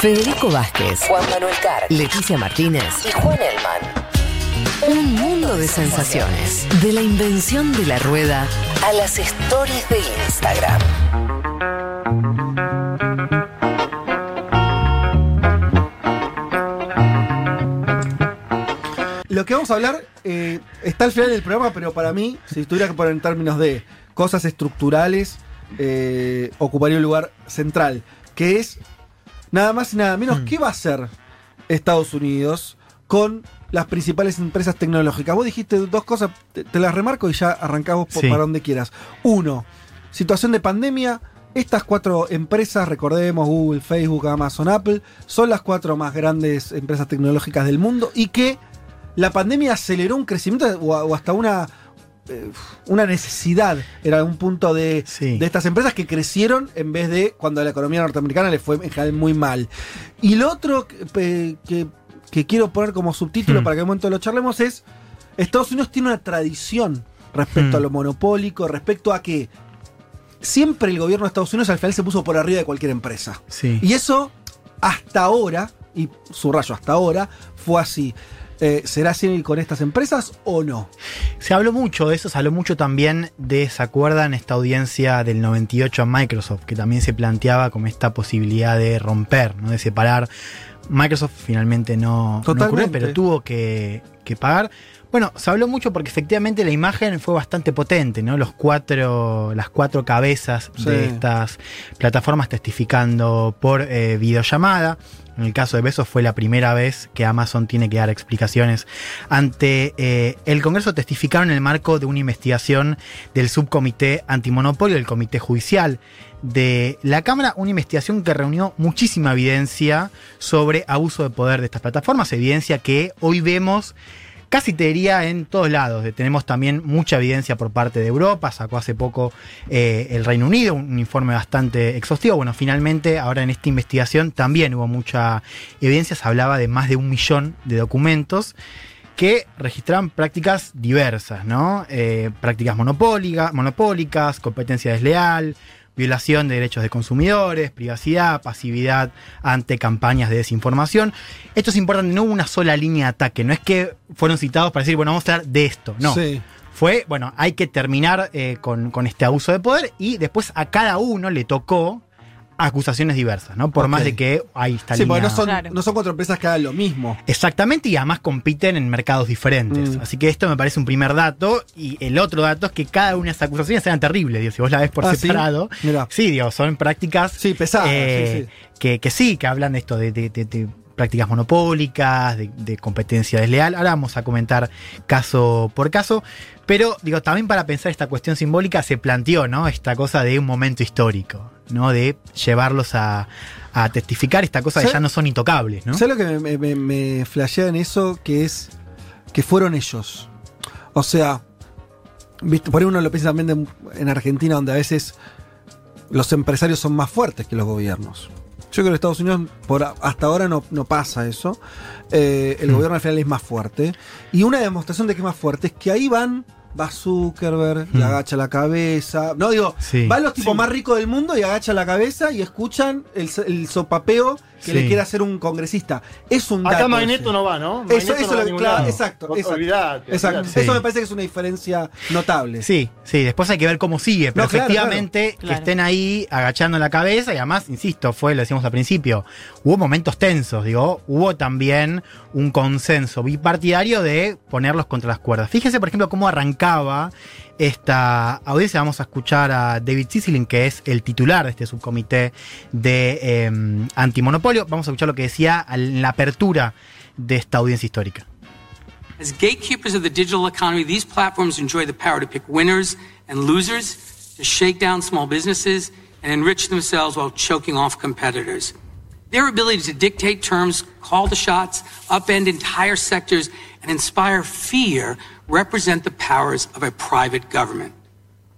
Federico Vázquez, Juan Manuel Carr, Leticia Martínez y Juan Elman. Un mundo de sensaciones. De la invención de la rueda a las stories de Instagram. Lo que vamos a hablar eh, está al final del programa, pero para mí, si tuviera que poner en términos de cosas estructurales, eh, ocuparía un lugar central, que es nada más y nada menos, ¿qué va a hacer Estados Unidos con las principales empresas tecnológicas? Vos dijiste dos cosas, te, te las remarco y ya arrancamos por, Sí. para donde quieras. Uno, situación de pandemia. Estas cuatro empresas, recordemos, Google, Facebook, Amazon, Apple, son las cuatro más grandes empresas tecnológicas del mundo y que la pandemia aceleró un crecimiento o, o hasta una, una necesidad en algún punto de, Sí. de estas empresas que crecieron en vez de cuando a la economía norteamericana le fue en general muy mal. Y lo otro que, que- que quiero poner como subtítulo Hmm. para que en un momento lo charlemos es, Estados Unidos tiene una tradición respecto Hmm. a lo monopólico, respecto a que siempre el gobierno de Estados Unidos al final se puso por arriba de cualquier empresa. Sí. Y eso, hasta ahora, y subrayo hasta ahora, fue así. Eh, ¿Será así con estas empresas o no? Se habló mucho de eso, se habló mucho también de, ¿se acuerdan? Esta audiencia del 98 a Microsoft, que también se planteaba como esta posibilidad de romper, ¿no? de separar. Microsoft finalmente no, no ocurrió, pero tuvo que, que pagar. Bueno, se habló mucho porque efectivamente la imagen fue bastante potente, ¿no? Los cuatro, las cuatro cabezas Sí. de estas plataformas testificando por eh, videollamada. En el caso de Besos fue la primera vez que Amazon tiene que dar explicaciones ante eh, el Congreso. Testificaron en el marco de una investigación del subcomité antimonopolio, del comité judicial de la Cámara, una investigación que reunió muchísima evidencia sobre abuso de poder de estas plataformas, evidencia que hoy vemos casi te diría en todos lados. Tenemos también mucha evidencia por parte de Europa, sacó hace poco eh, el Reino Unido un, informe bastante exhaustivo. Bueno, finalmente ahora en esta investigación también hubo mucha evidencia, se hablaba de más de un millón de documentos que registraban prácticas diversas, ¿no? Eh, prácticas monopólica- monopólicas, competencia desleal, violación de derechos de consumidores, privacidad, pasividad ante campañas de desinformación. Esto es importante, no hubo una sola línea de ataque, no es que fueron citados para decir, bueno, vamos a hablar de esto, no. Sí. Fue, bueno, hay que terminar eh, con, con este abuso de poder y después a cada uno le tocó acusaciones diversas, ¿no? Por más de que ahí está Sí, porque no son, Claro. no son cuatro empresas que hagan lo mismo. Exactamente, y además compiten en mercados diferentes. Mm. Así que esto me parece un primer dato. Y el otro dato es que cada una de esas acusaciones eran terribles. Digo, si vos la ves por Ah, ¿sí? separado. Mirá. Sí, digo, son prácticas. Sí, pesadas, eh, sí, sí. Que, que sí, que hablan de esto, de, de- de- de prácticas monopólicas, de, de competencia desleal. Ahora vamos a comentar caso por caso. Pero, digo, también para pensar esta cuestión simbólica se planteó, ¿no? Esta cosa de un momento histórico, ¿no? De llevarlos a, a testificar esta cosa que ya no son intocables, ¿no? ¿Sabes lo que me, me, me flashea en eso? Que es que fueron ellos. O sea, ¿viste? por ahí uno lo piensa también de- en Argentina, donde a veces los empresarios son más fuertes que los gobiernos. Yo creo que en Estados Unidos por hasta ahora no, no pasa eso. Eh, el Hmm. gobierno al final es más fuerte. Y una demostración de que es más fuerte es que ahí van, va Zuckerberg y Hmm. agacha la cabeza. No digo, Sí. van los tipos más ricos del mundo y agachan la cabeza y escuchan el, el sopapeo que Sí. le quiere hacer un congresista. Es un dato. Acá. Magneto no va, ¿no? Eso, Magneto eso no va lo- claro, exacto, exacto. Olvidate. Exacto. olvidate. Sí. Eso me parece que es una diferencia notable. Sí, sí, después hay que ver cómo sigue, pero No, claro, efectivamente claro. que estén ahí agachando la cabeza y además, insisto, fue, lo decíamos al principio, hubo momentos tensos, digo, hubo también un consenso bipartidario de ponerlos contra las cuerdas. Fíjense, por ejemplo, cómo arrancaba esta audiencia. Vamos a escuchar a David Cicilline, que es el titular de este subcomité de eh, antimonopolio. Vamos a escuchar lo que decía en la apertura de esta audiencia histórica. As gatekeepers of the digital economy, these platforms enjoy the power to pick winners and losers, to shake down small businesses, and enrich themselves while choking off competitors. Their ability to dictate terms, call the shots, upend entire sectors, and inspire fear represent the powers of a private government.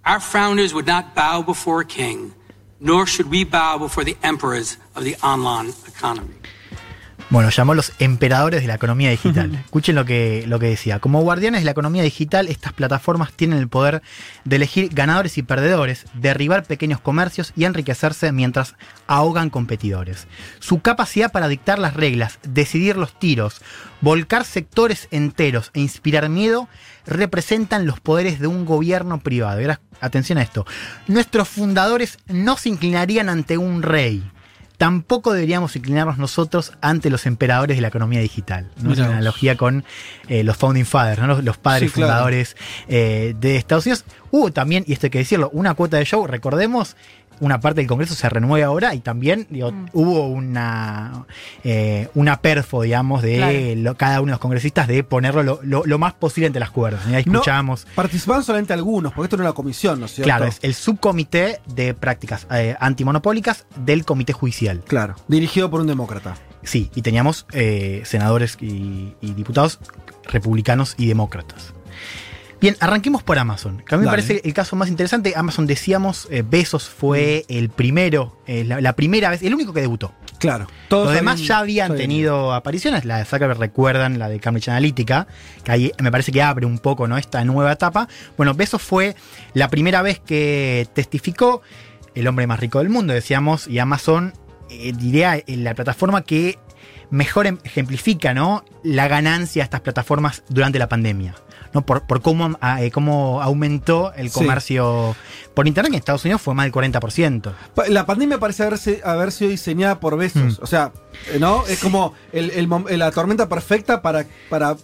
Our founders would not bow before a king, nor should we bow before the emperors of the online economy. Bueno, llamó los emperadores de la economía digital. Escuchen lo que, lo que decía. Como guardianes de la economía digital, estas plataformas tienen el poder de elegir ganadores y perdedores, derribar pequeños comercios y enriquecerse mientras ahogan competidores. Su capacidad para dictar las reglas, decidir los tiros, volcar sectores enteros e inspirar miedo representan los poderes de un gobierno privado. Atención a esto. Nuestros fundadores no se inclinarían ante un rey tampoco deberíamos inclinarnos nosotros ante los emperadores de la economía digital. ¿no? Es una analogía con eh, los founding fathers, ¿no? los, padres fundadores eh, de Estados Unidos. Hubo también, y esto hay que decirlo, una cuota de show, recordemos, una parte del Congreso se renueve ahora y también mm. hubo una, eh, una perfo, digamos, de cada uno de los congresistas de ponerlo lo, más posible entre las cuerdas. Ahí escuchamos. participaban solamente algunos, porque esto no era una comisión, ¿no es cierto? Claro, es el subcomité de prácticas eh, antimonopólicas del Comité Judicial. Claro, dirigido por un demócrata. Sí, y teníamos eh, senadores y diputados republicanos y demócratas. Bien, arranquemos por Amazon. Que a mí me parece el caso más interesante. Amazon, decíamos, eh, Besos fue mm. el primero, eh, la, primera vez, el único que debutó. Claro. Todos Los demás ya habían tenido apariciones. La de Zuckerberg recuerdan, la de Cambridge Analytica, que ahí me parece que abre un poco ¿no? esta nueva etapa. Bueno, Besos fue la primera vez que testificó el hombre más rico del mundo, decíamos, y Amazon, eh, diría, la plataforma que mejor em, ejemplifica ¿no? la ganancia de estas plataformas durante la pandemia. ¿no? por, por cómo, ah, eh, cómo aumentó el comercio por Internet, en Estados Unidos fue más del 40%. La pandemia parece haberse, haber sido diseñada por besos. Mm. O sea, ¿no? Es como la tormenta perfecta para, para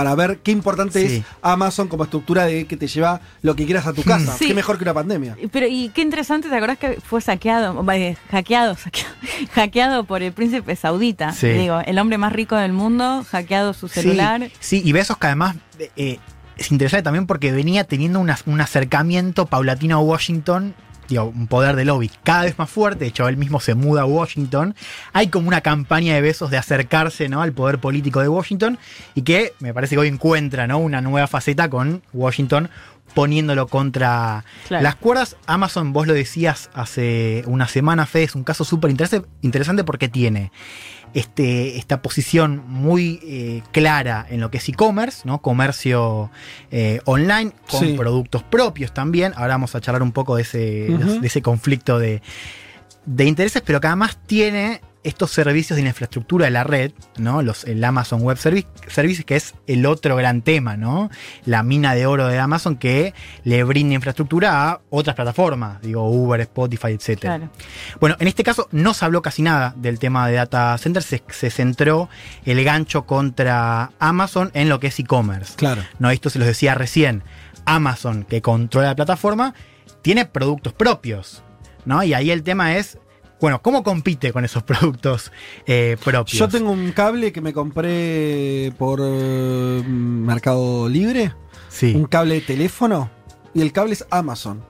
para ver qué importante es Amazon como estructura de que te lleva lo que quieras a tu casa. Qué mejor que una pandemia. Pero y qué interesante, ¿te acordás que fue saqueado, hackeado, hackeado, por el príncipe saudita? Digo, el hombre más rico del mundo, hackeado su celular. Sí, y Besos que además eh, es interesante también porque venía teniendo un acercamiento paulatino a Washington un poder de lobby cada vez más fuerte, de hecho él mismo se muda a Washington, hay como una campaña de besos de acercarse ¿no? al poder político de Washington y que me parece que hoy encuentra ¿no? una nueva faceta con Washington poniéndolo contra las cuerdas. Amazon, vos lo decías hace una semana, Fede, es un caso súper interesante porque tiene este, esta posición muy eh, clara en lo que es e-commerce, ¿no? Comercio eh, online, con productos propios también. Ahora vamos a charlar un poco de ese, de ese conflicto de, de intereses, pero que además tiene estos servicios de infraestructura de la red, ¿no? Los, el Amazon Web Service, Services, que es el otro gran tema, ¿no? La mina de oro de Amazon que le brinda infraestructura a otras plataformas, digo Uber, Spotify, etc. Bueno, en este caso no se habló casi nada del tema de data centers, se, centró el gancho contra Amazon en lo que es e-commerce. Claro. No, esto se los decía recién. Amazon, que controla la plataforma, tiene productos propios. ¿no? Y ahí el tema es bueno, ¿cómo compite con esos productos eh, propios? Yo tengo un cable que me compré por eh, Mercado Libre. Sí. Un cable de teléfono. Y el cable es Amazon.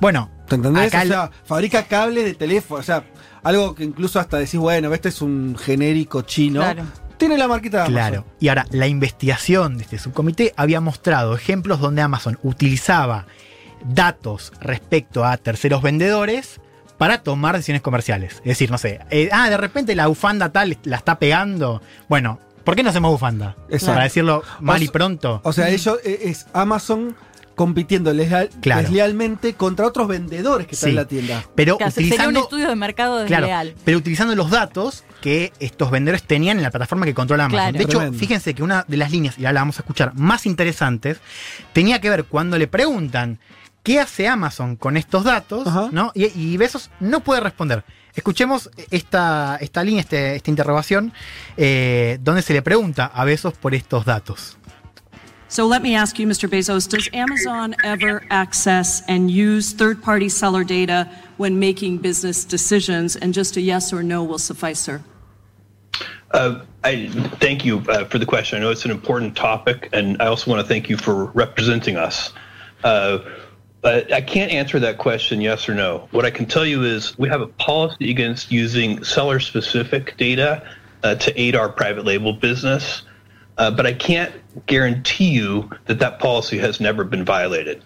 Bueno. ¿Te entendés? o sea, fabrica cables de teléfono. O sea, algo que incluso hasta decís, bueno, este es un genérico chino. Claro. Tiene la marquita de Amazon. Claro. Y ahora, la investigación de este subcomité había mostrado ejemplos donde Amazon utilizaba datos respecto a terceros vendedores para tomar decisiones comerciales. Es decir, no sé, eh, ah, de repente la bufanda tal la está pegando. Bueno, ¿por qué no hacemos bufanda? Eso. Para decirlo mal y pronto. O sea, ellos eh, es Amazon compitiendo deslealmente contra otros vendedores que están en la tienda. Pero utilizando, un estudio de mercado desleal. pero utilizando los datos que estos vendedores tenían en la plataforma que controla Amazon. De hecho, fíjense que una de las líneas, y ahora la vamos a escuchar, más interesantes, tenía que ver cuando le preguntan ¿Qué hace Amazon con estos datos? ¿no? Y, Besos no puede responder. Escuchemos esta, esta línea, este, esta interrogación, eh, donde se le pregunta a Besos por estos datos. So let me ask you, Mr. Bezos, does Amazon ever access and use third-party seller data when making business decisions? And just a yes or no will suffice, sir. Uh, I thank you uh, for the question. I know it's an important topic, and I also want to thank you for representing us. Uh, I can't answer that question yes or no. What I can tell you is we have a policy against using seller specific data uh, to aid our private label business, uh, but I can't guarantee you that that policy has never been violated.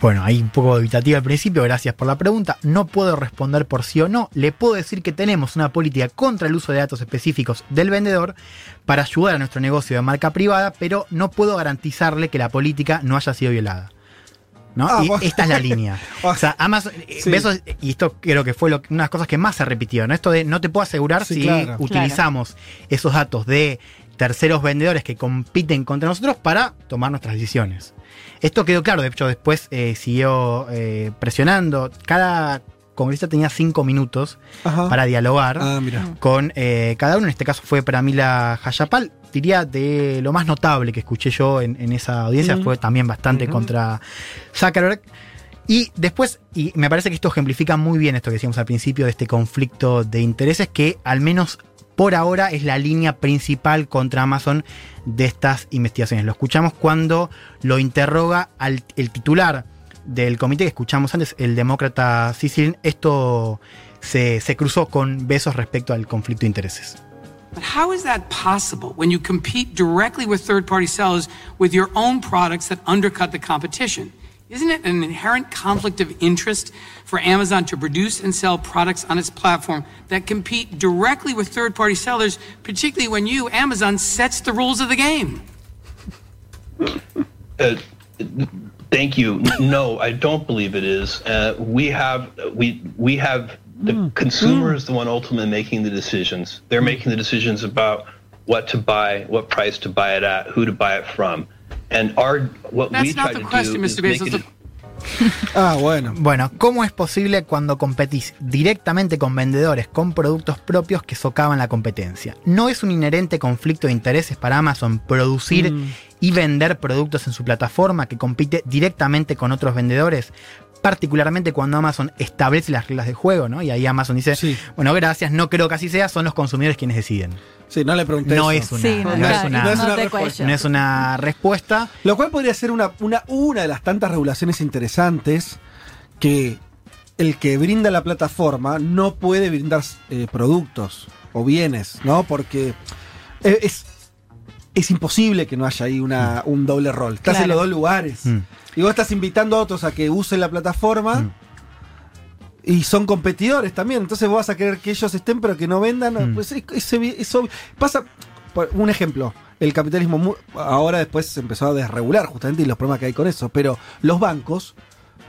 Bueno, ahí un poco evitativa al principio, gracias por la pregunta. No puedo responder por sí o no. Le puedo decir que tenemos una política contra el uso de datos específicos del vendedor para ayudar a nuestro negocio de marca privada, pero no puedo garantizarle que la política no haya sido violada. ¿No? Ah, y esta es la línea. o sea, Amazon, eh, Sí. Besos- y esto creo que fue lo, una de las cosas que más se repitió, ¿no? Esto de no te puedo asegurar Sí, si claro. utilizamos esos datos de terceros vendedores que compiten contra nosotros para tomar nuestras decisiones. Esto quedó claro, de hecho después eh, siguió eh, presionando. Cada congresista tenía cinco minutos Ajá. para dialogar Ah, con eh, cada uno. En este caso fue Pramila Jayapal. Diría de lo más notable que escuché yo en, en esa audiencia fue también bastante contra Zuckerberg. Y después, y me parece que esto ejemplifica muy bien esto que decíamos al principio de este conflicto de intereses, que al menos por ahora es la línea principal contra Amazon de estas investigaciones. Lo escuchamos cuando lo interroga al, el titular del comité que escuchamos antes, el demócrata Sicilin. Esto se, se cruzó con besos respecto al conflicto de intereses. But how is that possible when you compete directly with third party sellers with your own products that undercut the competition? Isn't it an inherent conflict of interest for Amazon to produce and sell products on its platform that compete directly with third party sellers, particularly when you, Amazon, sets the rules of the game? Uh, thank you. No, I don't believe it is. Uh, we have we we have the consumer is the one ultimately making the decisions. They're making the decisions about what to buy, what price to buy it at, who to buy it from, and our what we try to question, do is Mr. make Bezos. it. Ah, bueno. Bueno, ¿cómo es posible cuando competís directamente con vendedores con productos propios que socavan la competencia? ¿No es un inherente conflicto de intereses para Amazon producir y vender productos en su plataforma que compite directamente con otros vendedores? Particularmente cuando Amazon establece las reglas del juego, ¿no? Y ahí Amazon dice, Sí. bueno, gracias, no creo que así sea, son los consumidores quienes deciden. Sí, no le pregunté No eso. es una, Sí, no no, es una- no es una te respuesta. no es una respuesta. Lo cual podría ser una, una, una de las tantas regulaciones interesantes que el que brinda la plataforma no puede brindar eh, productos o bienes, ¿no? Porque eh, es, es imposible que no haya ahí una, un doble rol. Estás en los dos lugares. Mm. Y vos estás invitando a otros a que usen la plataforma. Y son competidores también. Entonces vos vas a querer que ellos estén, pero que no vendan. Mm. Pues es, es obvi- es obvio. Pasa. por un ejemplo. El capitalismo ahora después se empezó a desregular justamente y los problemas que hay con eso. Pero los bancos,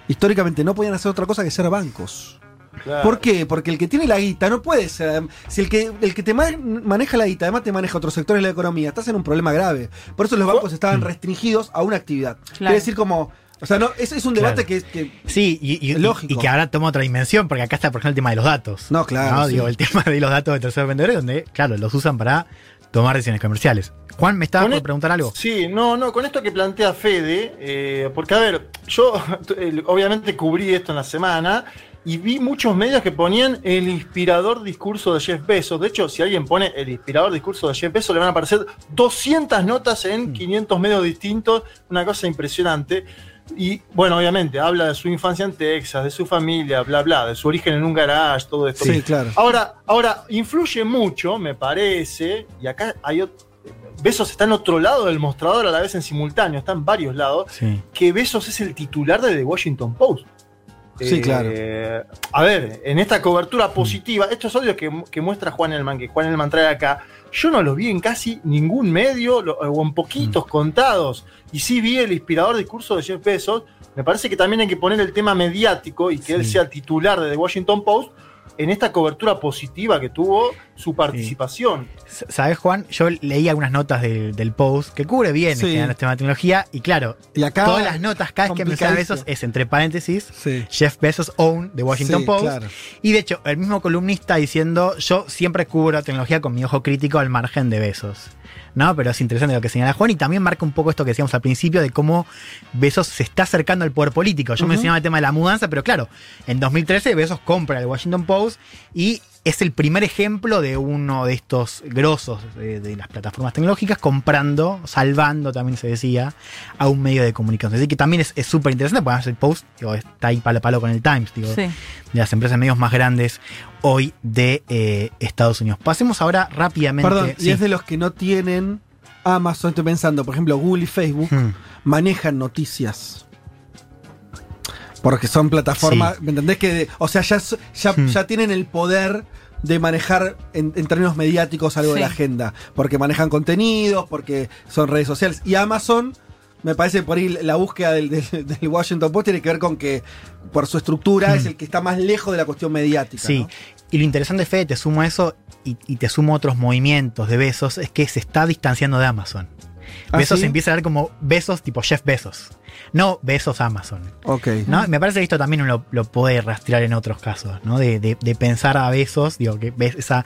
históricamente, no podían hacer otra cosa que ser bancos. Claro. ¿Por qué? Porque el que tiene la guita no puede ser. Si el que, el que te ma- maneja la guita, además te maneja otros sectores de la economía, estás en un problema grave. Por eso los bancos estaban restringidos a una actividad. Quiere decir, como. O sea, no, es, es un debate Claro. que, que- Sí, y, y- Lógico. y que ahora toma otra dimensión, porque acá está, por ejemplo, el tema de los datos. No, claro, sí. Digo, el tema de los datos de terceros vendedores, donde, claro, los usan para tomar decisiones comerciales. Juan, ¿me estaba Con por e- preguntar algo? Sí, no, no, con esto que plantea Fede, eh, porque a ver, yo eh, obviamente cubrí esto en la semana y vi muchos medios que ponían el inspirador discurso de Jeff Bezos. De hecho, si alguien pone el inspirador discurso de Jeff Bezos, le van a aparecer 200 notas Mm. en 500 medios distintos, una cosa impresionante. Y bueno, obviamente, habla de su infancia en Texas, de su familia, bla, bla, de su origen en un garage, todo esto. Sí, claro. Ahora, ahora, influye mucho, me parece, y acá hay otro. Besos está en otro lado del mostrador a la vez en simultáneo, está en varios lados, Sí. que Besos es el titular de The Washington Post. Sí, claro. A ver, en esta cobertura positiva, estos audios que, que muestra Juan Elman, que Juan Elman trae acá, yo no los vi en casi ningún medio, lo- o en poquitos contados, y sí vi el inspirador discurso de Jeff Bezos. Me parece que también hay que poner el tema mediático y que él Sí. sea titular de The Washington Post en esta cobertura positiva que tuvo su participación. ¿Sabes, Juan? Yo leí algunas notas del- del post que cubre bien Sí. en tema de tecnología y claro, Y acá. todas las notas, cada vez que menciona. Bezos es entre paréntesis Sí. Jeff Bezos own de Washington Sí, Post. claro. Y de hecho, el mismo columnista diciendo, yo siempre cubro tecnología con mi ojo crítico al margen de Bezos. ¿No? Pero es interesante lo que señala Juan y también marca un poco esto que decíamos al principio de cómo Bezos se está acercando al poder político. Yo mencionaba el tema de la mudanza, pero claro, en 2013 Bezos compra el Washington Post y es el primer ejemplo de uno de estos grosos de, de las plataformas tecnológicas comprando, salvando, también se decía, a un medio de comunicación. Así que también es es súper interesante, porque el Post digo, está ahí palo a palo con el Times. Digo, Sí. de las empresas de medios más grandes hoy de eh, Estados Unidos. Pasemos ahora rápidamente. Perdón, sí. y es de los que no tienen Amazon, estoy pensando, por ejemplo, Google y Facebook Hmm. manejan noticias. Porque son plataformas, ¿me entendés? que O sea, ya, ya, Hmm. ya tienen el poder de manejar en, en términos mediáticos algo de la agenda. Porque manejan contenidos, porque son redes sociales. Y Amazon, me parece por ahí la búsqueda del, del- del Washington Post tiene que ver con que por su estructura es el que está más lejos de la cuestión mediática. Hmm. Sí, ¿no? y lo interesante, Fede, te sumo a eso y, y te sumo otros movimientos de Besos, es que se está distanciando de Amazon. ¿Ah, Besos sí? empieza a ver como Besos tipo Jeff Besos, no Besos Amazon. Ok. ¿no? Me parece que esto también uno lo, lo puede rastrear en otros casos, ¿no? De, de- de pensar a Besos, digo, que ves esa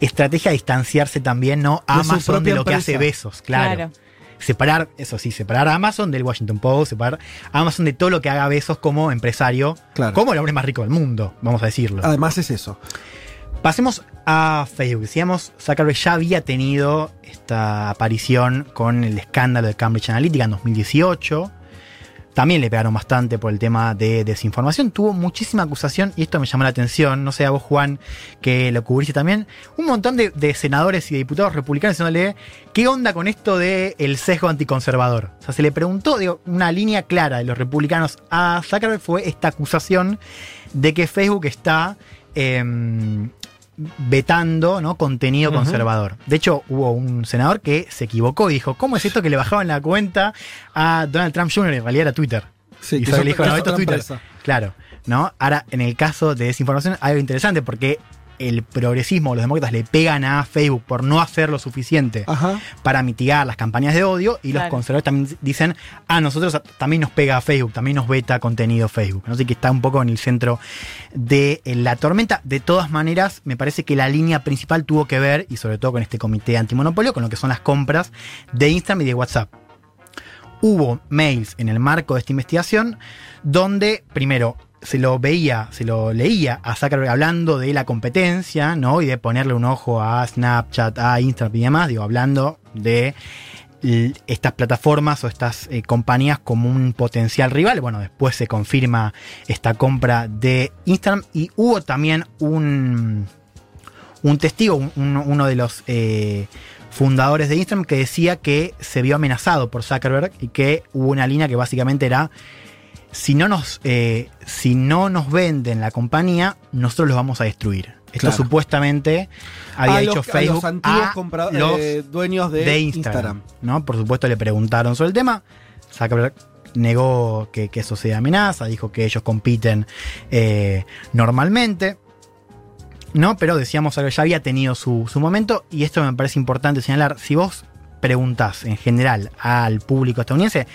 estrategia de distanciarse también, ¿no? Amazon de lo que hace Besos, claro. Claro. Separar, eso sí, separar a Amazon del Washington Post, separar a Amazon de todo lo que haga Besos como empresario, Claro. como el hombre más rico del mundo, vamos a decirlo. Además es eso. Pasemos a Facebook. Decíamos, Zuckerberg ya había tenido esta aparición con el escándalo de Cambridge Analytica en 2018. También le pegaron bastante por el tema de desinformación. Tuvo muchísima acusación y esto me llamó la atención. No sé a vos, Juan, que lo cubriste también. Un montón de, senadores y diputados republicanos diciéndole, ¿qué onda con esto del el sesgo anticonservador? O sea, se le preguntó, digo, una línea clara de los republicanos a Zuckerberg fue esta acusación de que Facebook está em, vetando ¿no? contenido conservador. De hecho, hubo un senador que se equivocó y dijo, ¿cómo es esto que le bajaban la cuenta a Donald Trump Jr.? En realidad era Twitter. Sí, y que le dijo, no, es esto es Twitter. Claro, ¿no? Ahora, en el caso de desinformación, hay algo interesante porque el progresismo, los demócratas le pegan a Facebook por no hacer lo suficiente Ajá. para mitigar las campañas de odio y los conservadores también dicen, a nosotros también nos pega a Facebook, también nos veta contenido Facebook. ¿no? Así que está un poco en el centro de eh, la tormenta. De todas maneras, me parece que la línea principal tuvo que ver, y sobre todo con este comité antimonopolio, con lo que son las compras de Instagram y de WhatsApp. Hubo mails en el marco de esta investigación donde, primero, se lo veía, se lo leía a Zuckerberg hablando de la competencia, ¿no? Y de ponerle un ojo a Snapchat, a Instagram y demás, digo, hablando de estas plataformas o estas eh, compañías como un potencial rival. Bueno, después se confirma esta compra de Instagram y hubo también un, un testigo, un- un- uno de los eh, fundadores de Instagram que decía que se vio amenazado por Zuckerberg y que hubo una línea que básicamente era si no nos, eh, si no nos venden la compañía, nosotros los vamos a destruir. Esto Claro. supuestamente había A hecho los- a Facebook los antiguos a compra- los eh, dueños de, de Instagram. Instagram, ¿no? Por supuesto le preguntaron sobre el tema. Zuckerberg negó que, que eso sea amenaza, dijo que ellos compiten eh, normalmente. ¿No? Pero decíamos que ya había tenido su, su momento y esto me parece importante señalar. Si vos preguntás en general al público estadounidense,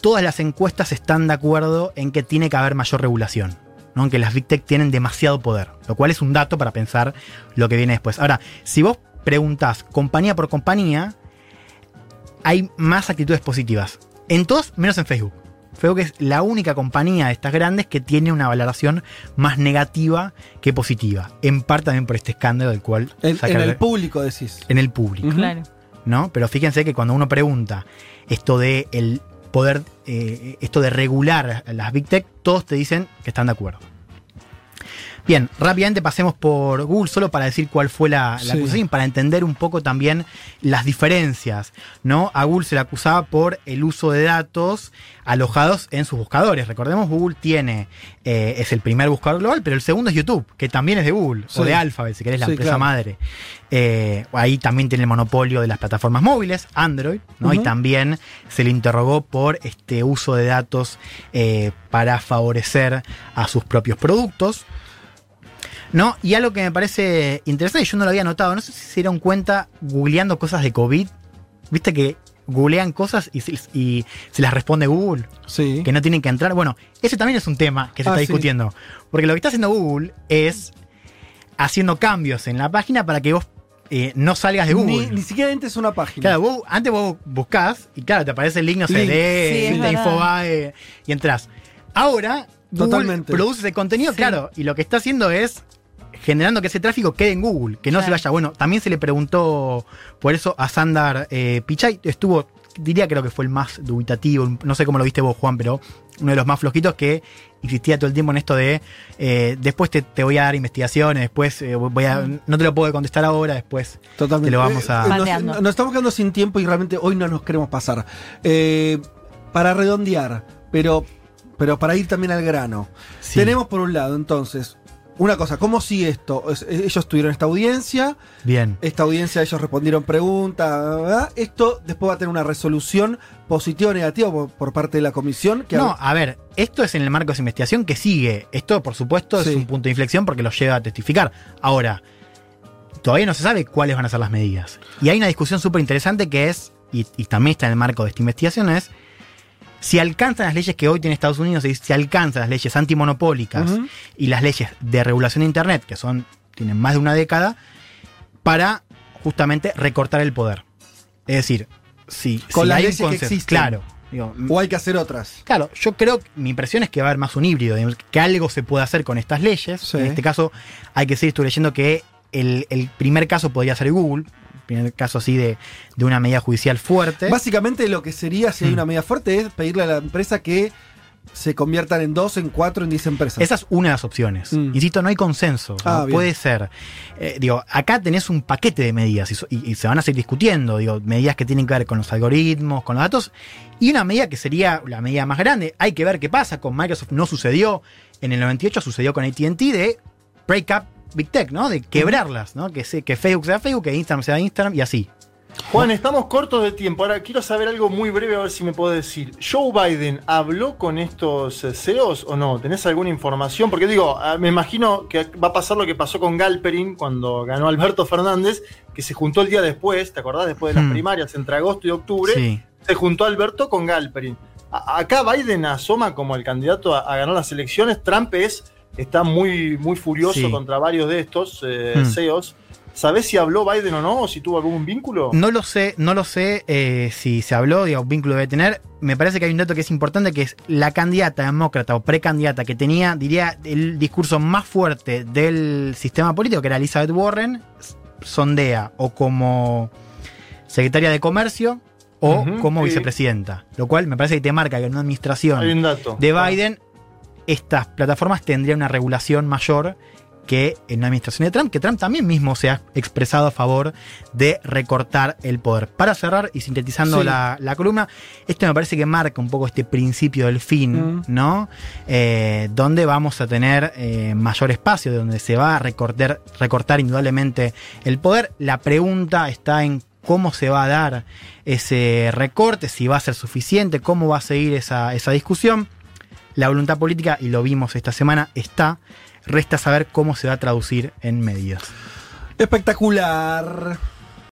todas las encuestas están de acuerdo en que tiene que haber mayor regulación. ¿no? En que las Big Tech tienen demasiado poder, lo cual es un dato para pensar lo que viene después. Ahora, si vos preguntás compañía por compañía, hay más actitudes positivas. En todos, menos en Facebook. Facebook es la única compañía de estas grandes que tiene una valoración más negativa que positiva. En parte también por este escándalo del cual En, en el público decís. en el público. Claro. ¿no? Pero fíjense que cuando uno pregunta esto de el poder, eh, esto de regular las Big Tech, todos te dicen que están de acuerdo. Bien, rápidamente pasemos por Google solo para decir cuál fue la, la Sí. acusación, para entender un poco también las diferencias, ¿no? A Google se le acusaba por el uso de datos alojados en sus buscadores. Recordemos, Google tiene, eh, es el primer buscador global, pero el segundo es YouTube, que también es de Google, Sí. o de Alphabet, si querés, la Sí, empresa claro. madre. Eh, ahí también tiene el monopolio de las plataformas móviles, Android, ¿no? Y también se le interrogó por este uso de datos eh, para favorecer a sus propios productos. ¿No? Y algo que me parece interesante, yo no lo había notado, no sé si se dieron cuenta googleando cosas de COVID. Viste que googlean cosas y, se- y se las responde Google, Sí. que no tienen que entrar. Bueno, ese también es un tema que se Ah, está sí. discutiendo. Porque lo que está haciendo Google es haciendo cambios en la página para que vos eh, no salgas de Ni, Google. ni siquiera entres una página. Claro, vos, antes vos buscás y claro, te aparece el link, no sé, Link. de, Sí. Infobae y entras. Ahora, Google Totalmente. produce ese contenido, Sí. claro, y lo que está haciendo es generando que ese tráfico quede en Google, que no se vaya. Bueno, también se le preguntó por eso a Sandar eh, Pichai, estuvo, diría creo que fue el más dubitativo, no sé cómo lo viste vos, Juan, pero uno de los más flojitos que insistía todo el tiempo en esto de eh, después te, te voy a dar investigaciones, después eh, voy a, no te lo puedo contestar ahora, después Totalmente. Te lo vamos a- Eh, nos, nos estamos quedando sin tiempo y realmente hoy no nos queremos pasar. Eh, para redondear, pero pero para ir también al grano. Tenemos por un lado, entonces, una cosa, ¿cómo sigue esto? Ellos tuvieron esta audiencia. Bien. Esta audiencia, ellos respondieron preguntas. Esto después va a tener una resolución positiva o negativa por, parte de la comisión. no, a ver, esto es en el marco de esa investigación que sigue. Esto, por supuesto, es un punto de inflexión porque lo lleva a testificar. Ahora, todavía no se sabe cuáles van a ser las medidas. Y hay una discusión súper interesante que es, y, y también está en el marco de esta investigación, es si alcanzan las leyes que hoy tiene Estados Unidos, si alcanzan las leyes antimonopólicas y las leyes de regulación de Internet, que son tienen más de una década, para justamente recortar el poder. Es decir, si, con las leyes que existen. Claro. o hay que hacer otras. Claro, yo creo, mi impresión es que va a haber más un híbrido, que algo se puede hacer con estas leyes. En este caso, hay que seguir, estoy leyendo que el, el, primer caso podría ser Google, primer caso así de, una medida judicial fuerte. Básicamente lo que sería si hay mm. una medida fuerte es pedirle a la empresa que se conviertan en dos, en cuatro, en diez empresas. Esa es una de las opciones. Mm. Insisto, no hay consenso. Ah, puede ser. Eh, digo, acá tenés un paquete de medidas y, se van a seguir discutiendo. Digo, medidas que tienen que ver con los algoritmos, con los datos. Y una medida que sería la medida más grande. Hay que ver qué pasa. Con Microsoft no sucedió. En el 98 sucedió con ATT de break up Big Tech, ¿no? De quebrarlas, ¿no? Que, que Facebook sea Facebook, que Instagram sea Instagram y así. Juan, estamos cortos de tiempo. Ahora quiero saber algo muy breve, a ver si me puedo decir. ¿Joe Biden habló con estos eh, CEOs o no? ¿Tenés alguna información? Porque digo, ah, me imagino que va a pasar lo que pasó con Galperin cuando ganó Alberto Fernández, que se juntó el día después, ¿te acordás? Después de las hmm. primarias, entre agosto y octubre, sí. se juntó Alberto con Galperin. acá Biden asoma como el candidato a ganar las elecciones. Trump es está muy, muy furioso contra varios de estos eh, hmm. CEOs. ¿Sabés si habló Biden o no? ¿O si tuvo algún vínculo? No lo sé, no lo sé eh, si se habló, digamos, vínculo debe tener. Me parece que hay un dato que es importante, que es la candidata demócrata o precandidata que tenía, diría, el discurso más fuerte del sistema político, que era Elizabeth Warren, sondea o como secretaria de comercio o como vicepresidenta. Lo cual me parece que te marca que en una administración de Biden estas plataformas tendrían una regulación mayor que en la administración de Trump, que Trump también mismo se ha expresado a favor de recortar el poder. Para cerrar y sintetizando la, columna, esto me parece que marca un poco este principio del fin, mm. ¿no? Eh, donde vamos a tener eh, mayor espacio, donde se va a recortar, recortar indudablemente el poder. La pregunta está en cómo se va a dar ese recorte, si va a ser suficiente, cómo va a seguir esa, esa discusión. La voluntad política, y lo vimos esta semana, está. Resta saber cómo se va a traducir en medidas. Espectacular.